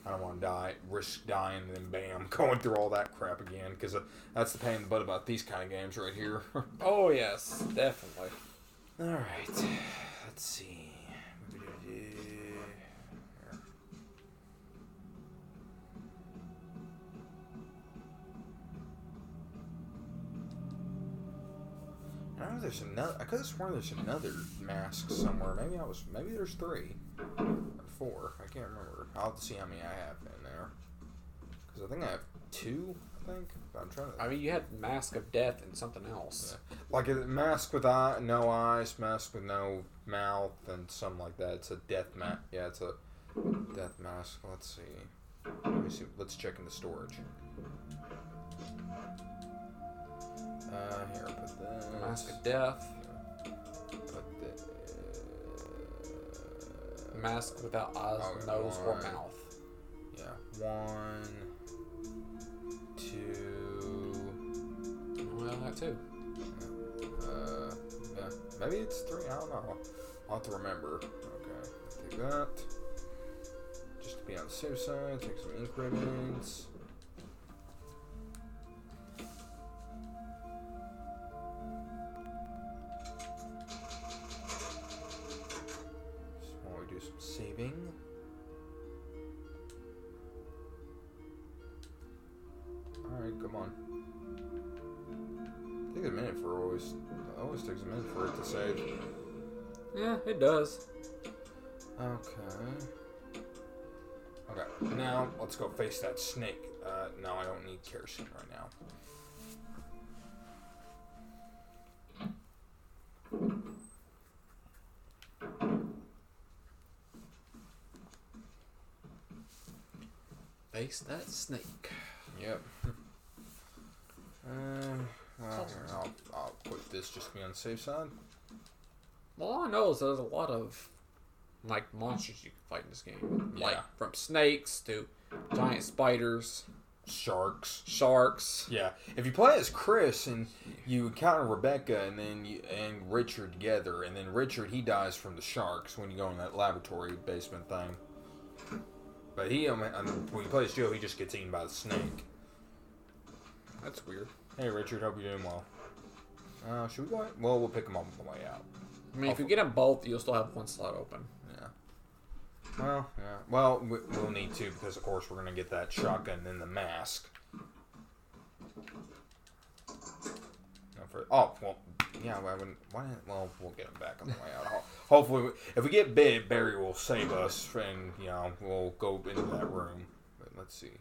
I don't want to die, risk dying, and then bam, going through all that crap again, because uh, that's the pain in the butt about these kind of games right here. oh yes, definitely. All right, let's see. I know there's another. I could have sworn there's another mask somewhere. Maybe I was. Maybe there's three or four. I can't remember. I'll have to see how many I have in there. Because I think I have two. I think. But I'm trying to. I mean, you had Mask of Death and something else. Yeah. Like a mask with eye, no eyes, mask with no mouth, and something like that. It's a death mask. Yeah, it's a death mask. Let's see. Let me see. Let's check in the storage. Uh, here, put this. Mask of Death, Put the. mask without eyes, Oh, nose, or mouth. Yeah, one, two. Well, that too. Uh, yeah, maybe it's three. I don't know. I'll have to remember. Okay, take that. Just to be on the safe side, take some ink ribbons. That snake. Uh, no, I don't need kerosene right now. Face that snake. Yep. Uh, well, here, I'll, I'll put this just to be on the safe side. Well, all I know is there's a lot of like monsters you can fight in this game. Like Yeah. from snakes to giant spiders, Sharks. sharks. Yeah, if you play as Chris and you encounter Rebecca and then you and Richard together, and then Richard he dies from the sharks when you go in that laboratory basement thing. But he, um, um, when you play as Jill, he just gets eaten by the snake. That's weird. Hey Richard, hope you're doing well. Uh, should we go? Well, we'll pick him up on the way out. I mean, if you get them both, you'll still have one slot open. Well, yeah. Well, we, we'll need to because of course we're gonna get that shotgun and the mask. For, oh well, yeah. Why wouldn't? Why? didn't- Well, we'll get him back on the way out. Hopefully, we- if we get bit, Barry will save us, and you know we'll go into that room. But let's see.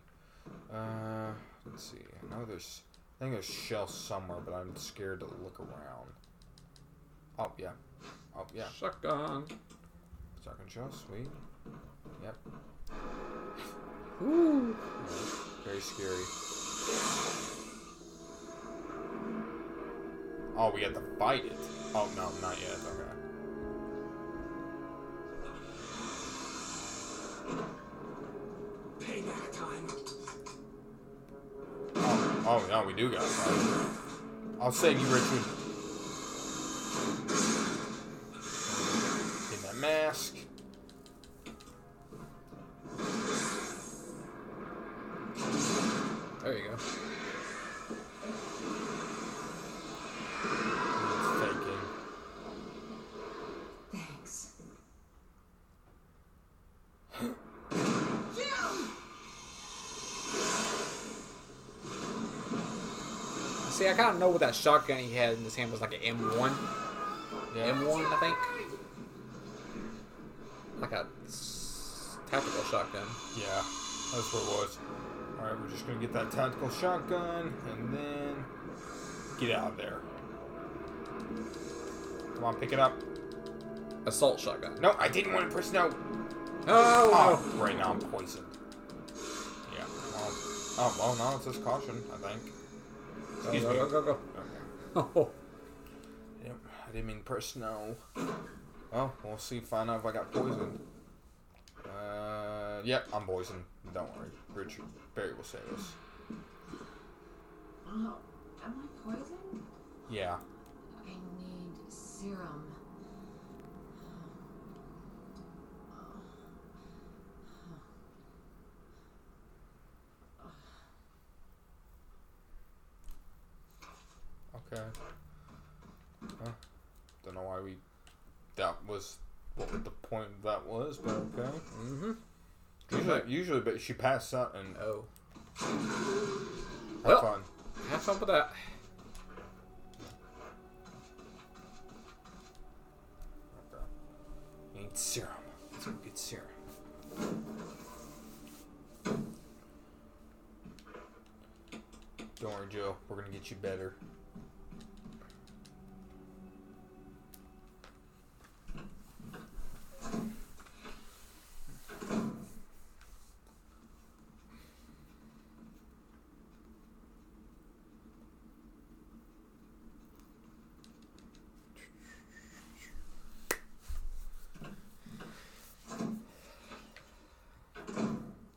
Uh, let's see. I know there's. I think there's shells somewhere, but I'm scared to look around. Oh yeah. Oh yeah. Shotgun. Shotgun shell, sweet. Yep. Ooh. Very scary. Oh, we have to fight it. Oh no, not yet. Okay. Payback time. Oh, oh no, we do got to fight. I'll save you, Richard. Get that mask. There you go. Thanks. See, I kind of know what that shotgun he had in his hand was like an M1. Yeah. M1, I think. Like a tactical shotgun. Yeah, that's what it was. Alright, we're just gonna get that tactical shotgun and then get out of there. Come on, pick it up. Assault shotgun. No, I didn't want to press no. Oh, Oh, right now I'm poisoned. Yeah. Well, oh, well, now it says caution, I think. Excuse go, me. go, go, go. Okay. Oh, Yep, I didn't mean to press no. Well, we'll see, if find out if I got poisoned. Uh, yep, I'm poisoned. Don't worry. Richard Barry will save us. Oh, am I poisoned? Yeah. I need serum. Okay. Huh. Don't know why we. That was what the point that was, but okay. mm-hmm. Usually, usually, but she passed out and Oh. have Well. fun. Have fun with that. Need serum. Let's go get serum. Don't worry, Jill. We're gonna get you better.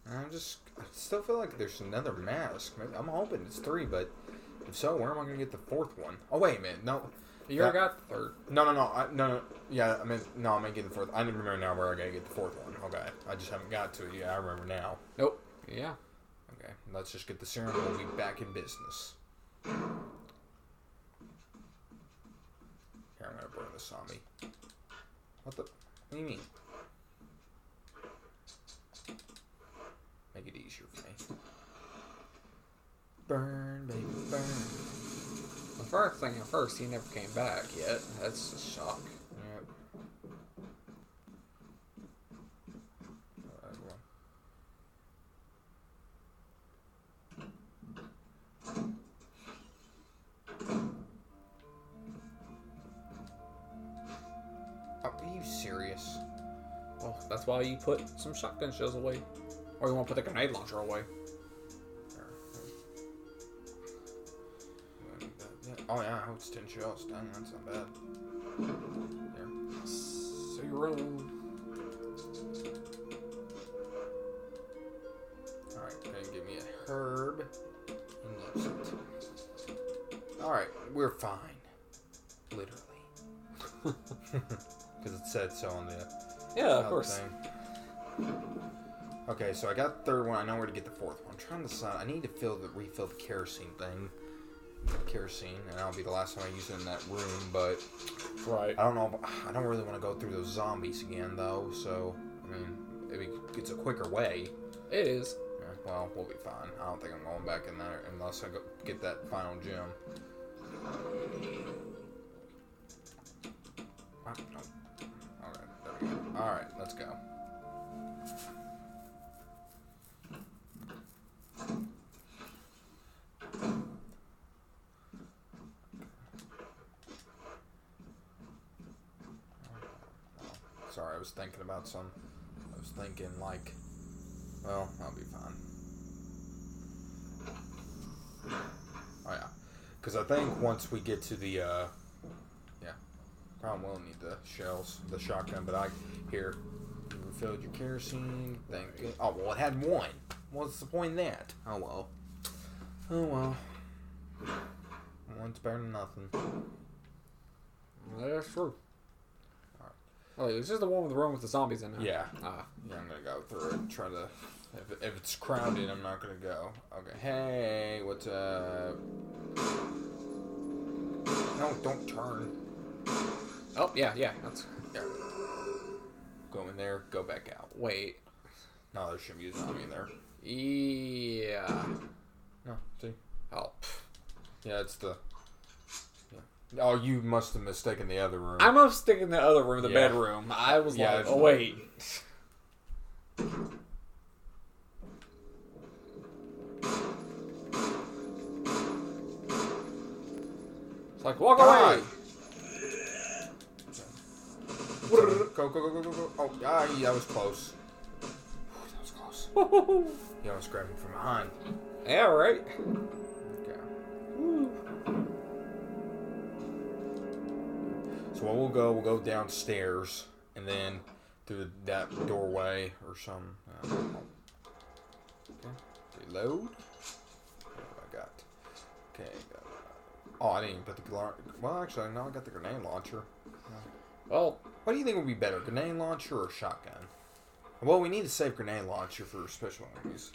I'm just. I still feel like there's another mask. I'm hoping it's three, but if so, where am I gonna get the fourth one? Oh wait a minute, no, You already got the third. no, no, no, I, no, no. Yeah, I mean, no, I'm gonna get the fourth. I didn't remember now where I gotta get the fourth one. Okay, I just haven't got to it. Yeah, I remember now. Nope. Yeah. Okay, let's just get the serum. We'll be back in business. Here, I'm gonna burn this on me. What the? What do you mean? Make it easier for me. Burn, first thing at first, he never came back yet. That's a shock. Yep. Are you serious? Well, that's why you put some shotgun shells away. Or you want to put the grenade launcher away. Oh yeah, it's ten shells. Dang, that's not bad. There. Zero. Alright, gonna give me a herb and use it. Alright, we're fine. Literally. Because it said so on the Yeah, of course. thing. Okay, so I got the third one. I know where to get the fourth one. I'm trying to decide. I need to fill the refill the kerosene thing. Kerosene, and that'll be the last time I use it in that room. But Right. I don't know. I don't really want to go through those zombies again, though. So I mean, maybe it's a quicker way. It is. Yeah, well, we'll be fine. I don't think I'm going back in there unless I go get that final gem. Alright, there we go. Alright, let's go. Sorry, I was I was thinking, like, well, I'll be fine. Oh yeah, because I think once we get to the, uh, yeah, probably will need the shells, the shotgun. But I here, you refilled your kerosene. Thank you. Oh well, it had one. What's the point in that? Oh well. Oh well. One's better than nothing. That's true. Wait, is this the one with the room with the zombies in it? Yeah. Ah. Yeah, I'm gonna go through it. Try to. If, if it's crowded, I'm not gonna go. Okay. Hey, what's up? No, don't turn. Oh, yeah, yeah. That's. Yeah. Go in there. Go back out. Wait. No, there shouldn't be a zombie in there. Yeah. No, see. Oh. pff. Yeah, it's the. Yeah. Oh, you must have mistaken the other room. I'm up sticking in the other room, the Yeah. bedroom. I was Yeah, like, oh, wait. It's like, walk Die. away. Go, go, go, go, go, go. Oh, ah, yeah, that was close. Whew, that was close. You almost grabbed me from behind. yeah, right. So what we'll go, we'll go downstairs and then through that doorway or some. Uh, okay. Reload. I got? Okay. Got, oh, I didn't even put the well. Actually, no, I got the grenade launcher. Well, What do you think would be better, grenade launcher or shotgun? Well, we need to save grenade launcher for special enemies.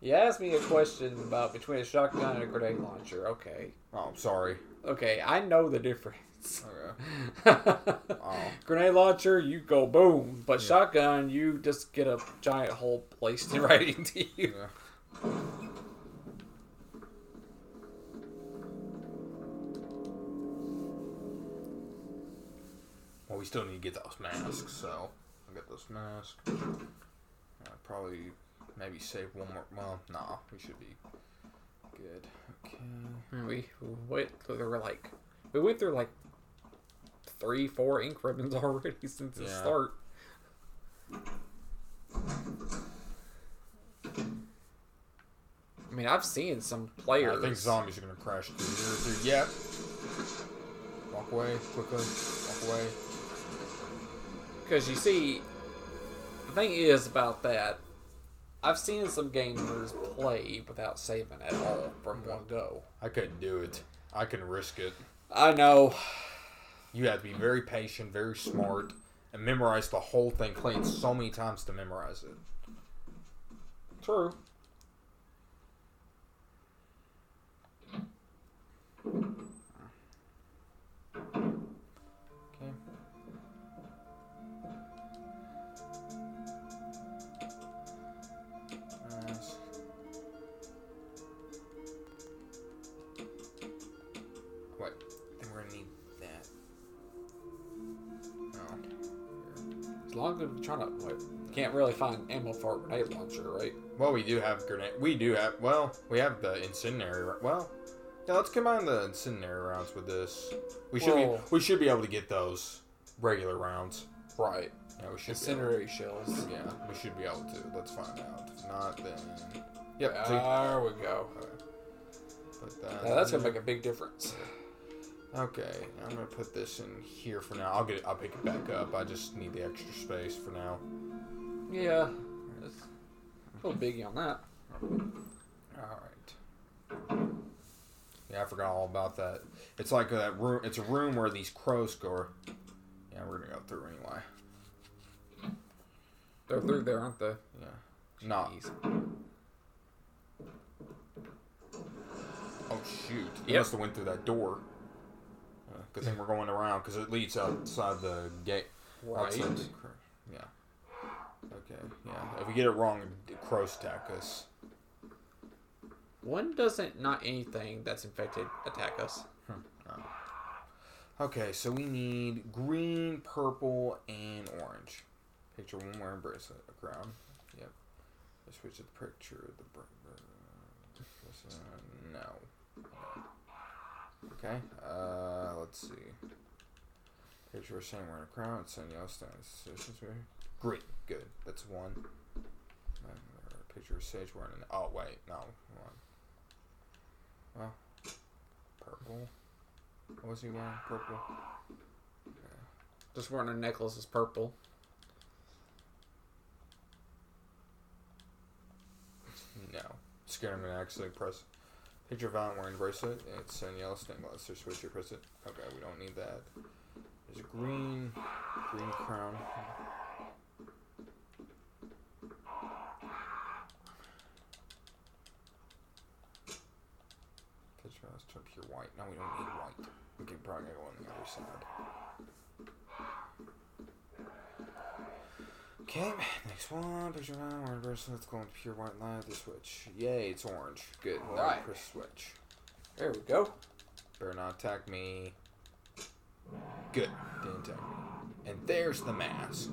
you asked me a question about between a shotgun and a grenade launcher. Okay. Oh, I'm sorry. Okay, I know the difference. Okay. Oh. Grenade launcher, you go boom, but shotgun, you just get a giant hole placed right into you. Yeah. Well, we still need to get those masks, so I'll get those masks. Uh, probably maybe save one more. Well, nah, we should be good. Okay. And we went through like we went through like three, four ink ribbons already since the start. I mean, I've seen some players. I think zombies are gonna crash through here. Through. Yep. Walk away quickly. Walk away. Because you see, the thing is about that, I've seen some gamers play without saving at all from one go. I couldn't do it. I couldn't risk it. I know. You have to be very patient, very smart, and memorize the whole thing. Play it so many times to memorize it. True. Long as we're trying to, like, can't really find ammo for a grenade launcher, right? Well, we do have grenade. We do have. Well, we have the incendiary. Well, yeah. Let's combine the incendiary rounds with this. We should Well- be. We should be able to get those regular rounds. Right. Yeah, we should. Incendiary shells. yeah, we should be able to. Let's find out. If not, then. Yep. There we go. Put that. Now, that's gonna make a big difference. Okay, I'm gonna put this in here for now. I'll get. It, I'll pick it back up. I just need the extra space for now. Yeah. It's a little biggie on that. All right. Yeah, I forgot all about that. It's like that room. It's a room where these crows go. Yeah, we're gonna go through anyway. They're through there, aren't they? Yeah. Not. Jeez. Oh shoot! They Yep. must have went through that door. Uh, good thing we're going around because it leads outside the gate. Right. Outside the yeah. Okay. Yeah. If we get it wrong, crows attack us. One doesn't not anything that's infected attack us? Okay, so we need green, purple, and orange. Picture one wearing bracelet, a crown. Yep. Let's switch to the picture of the br- br- uh, no. Okay. Uh, let's see. Picture of Sam wearing a crown. It's saying yellow stands. Green. Good. That's one. Picture of Sage wearing an. Oh wait, no. Hold on. Well, purple. What was he wearing? Purple. Just wearing a necklace is purple. No. Scared I'm gonna actually press. Picture of Valen wearing bracelet. It's in yellow stained glass. So switch your press. Okay, we don't need that. There's a green, green crown. Picture us to pure white. No, we don't need white. We can probably go on the other side. Okay, next one. Picture wearing a bracelet. Let's go into pure white light. The switch. Yay, it's orange. Good. Alright. press switch. There we go. Better not attack me. Good. Didn't attack me. And there's the mask.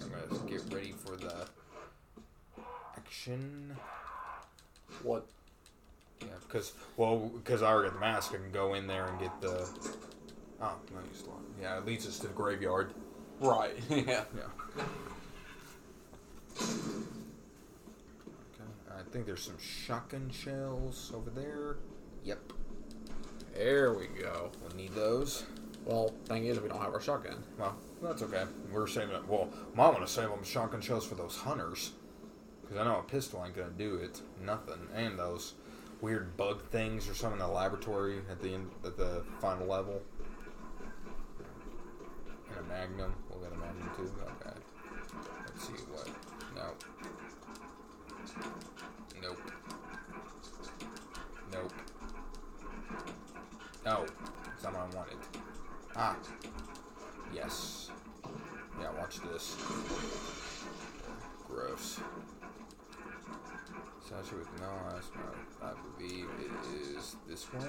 I'm gonna get ready for the action. What? Yeah, because well, because I already got the mask, I can go in there and get the. Oh, no, you. Yeah, it leads us to the graveyard. Right. yeah. Yeah. Okay. I think there's some shotgun shells over there. Yep. There we go. We'll need those. Well, thing is, we don't have our shotgun. Well, that's okay. We're saving it. Well, might want to save them shotgun shells for those hunters. Because I know a pistol ain't going to do it. Nothing. And those weird bug things or something in the laboratory at the end, at the final level. And a magnum. We'll get a magnum too. Okay. Let's see what. Nope. Nope. Nope. That's not what I wanted. Ah. Yes. Yeah, watch this. Gross. Sashi with no eyes. I believe it is this one.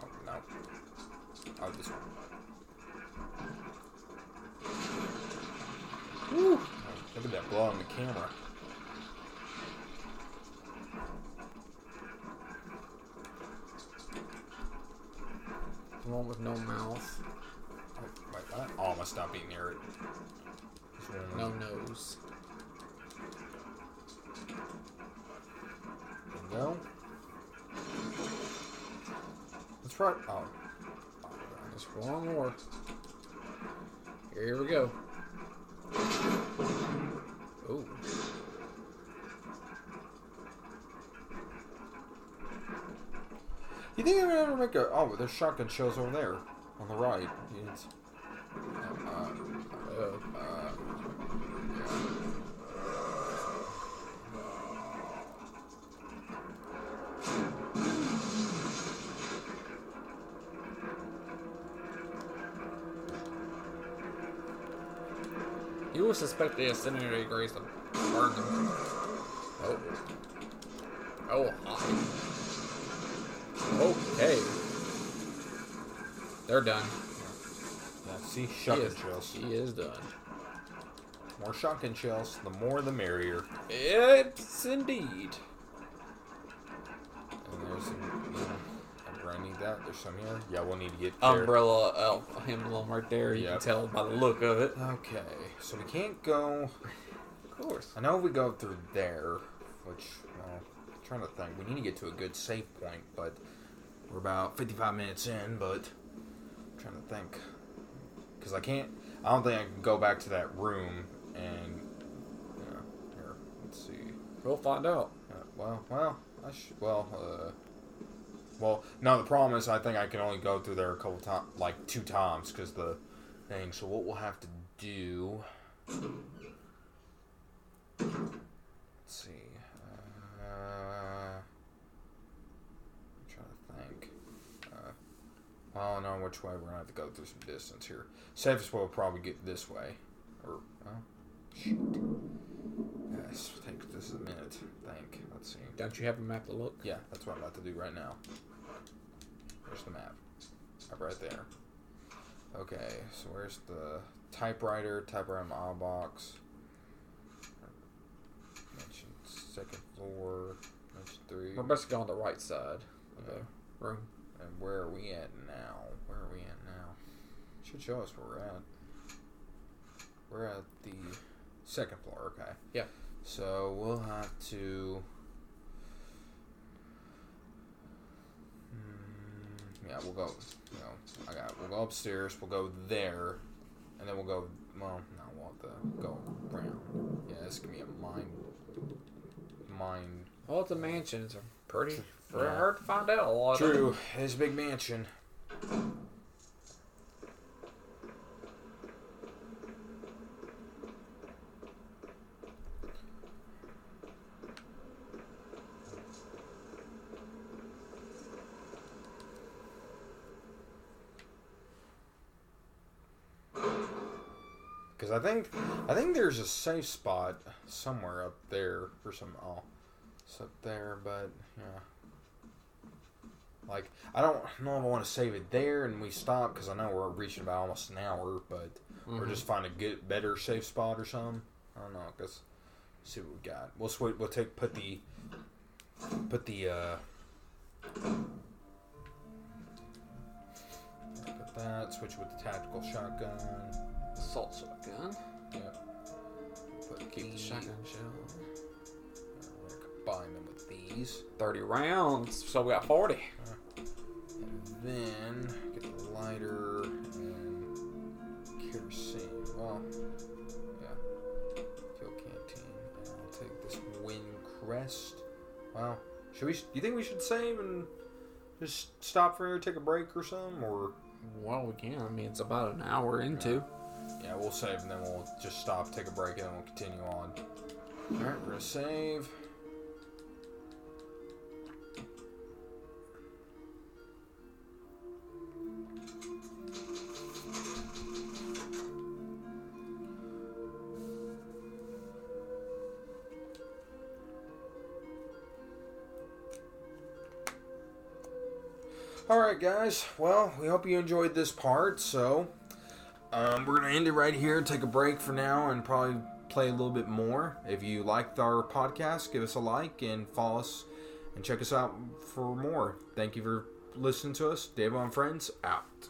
Oh, no. Oh, this one. Woo! Look at that blow on the camera. The one with no mouth, Oh, wait, what? Oh, I must not be near it. No of nose. No. That's right. Oh. Just one more. Here we go. Ooh. You think I would ever make a? Oh, there's shotgun shells over there on the right. It's, uh, Uh, uh, you would suspect the incendiary grace them. Oh. Oh, hi. Okay. They're done. yeah. See, shotgun is, shells. he is done. More shotgun shells. The more the merrier. It's indeed. And there's some. You know, I need that. There's some here. Yeah, we'll need to get there. Umbrella uh, emblem right there. You Yep. can tell by the look of it. Okay, so we can't go. Of course. I know we go through there, which well, I'm trying to think. We need to get to a good save point, but we're about 55 minutes in. But I'm trying to think because I can't. I don't think I can go back to that room and. Yeah, here. Let's see. We'll find out. Uh, well, well, I should, well, uh, well, now The problem is, I think I can only go through there a couple times, like two times, because the thing. So what we'll have to do. Let's see. Uh, I'm trying to think. Uh, well, I don't know which way we're gonna have to go through some distance here. Safest way will probably get this way, or well, shoot. Yes, take this a minute. Think. Let's see. Don't you have a map to look? Yeah, that's what I'm about to do right now. There's the map. Up right there. Okay, so where's the typewriter? Typewriter in my box. Mention second floor. Mention three. We're basically on the right side of Yeah. the room. And where are we at now? Where are we at now? Should show us where we're at. We're at the second floor, okay. Yeah. So we'll have to. Mm, yeah, we'll go. You know, I got. We'll go upstairs. We'll go there, and then we'll go. Well, no, we'll have to go around. Yeah, this can be a mind. Mind. Well, it's a mansion. It's a pretty very Yeah. hard to find out a lot. True, a big mansion. Because I think, I think there's a safe spot somewhere up there for some. Oh, it's up there, but yeah. Like, I don't know if I want to save it there and we stop because I know we're reaching about almost an hour, but or just find a good, better safe spot or something. I don't know. Cause see what we got. We'll switch. We'll take put the put the uh put that. Switch with the tactical shotgun. assault shotgun. Yep. Put Keep the these- shotgun shell. Uh, Combine them with these. Thirty rounds, so we got forty. And then get the lighter and kerosene. Well, yeah. Fuel canteen. And I'll take this Wind Crest. Well, should we? Do you think we should save and just stop for here, take a break or something? Or Well, we can. I mean, it's about an hour into. yeah, we'll save and then we'll just stop, take a break, and then we'll continue on. All right, we're gonna save. All right, guys. Well, we hope you enjoyed this part. So, um, we're gonna end it right here. Take a break for now, and probably play a little bit more. If you liked our podcast, give us a like and follow us, and check us out for more. Thank you for listening to us. Dave on Friends out.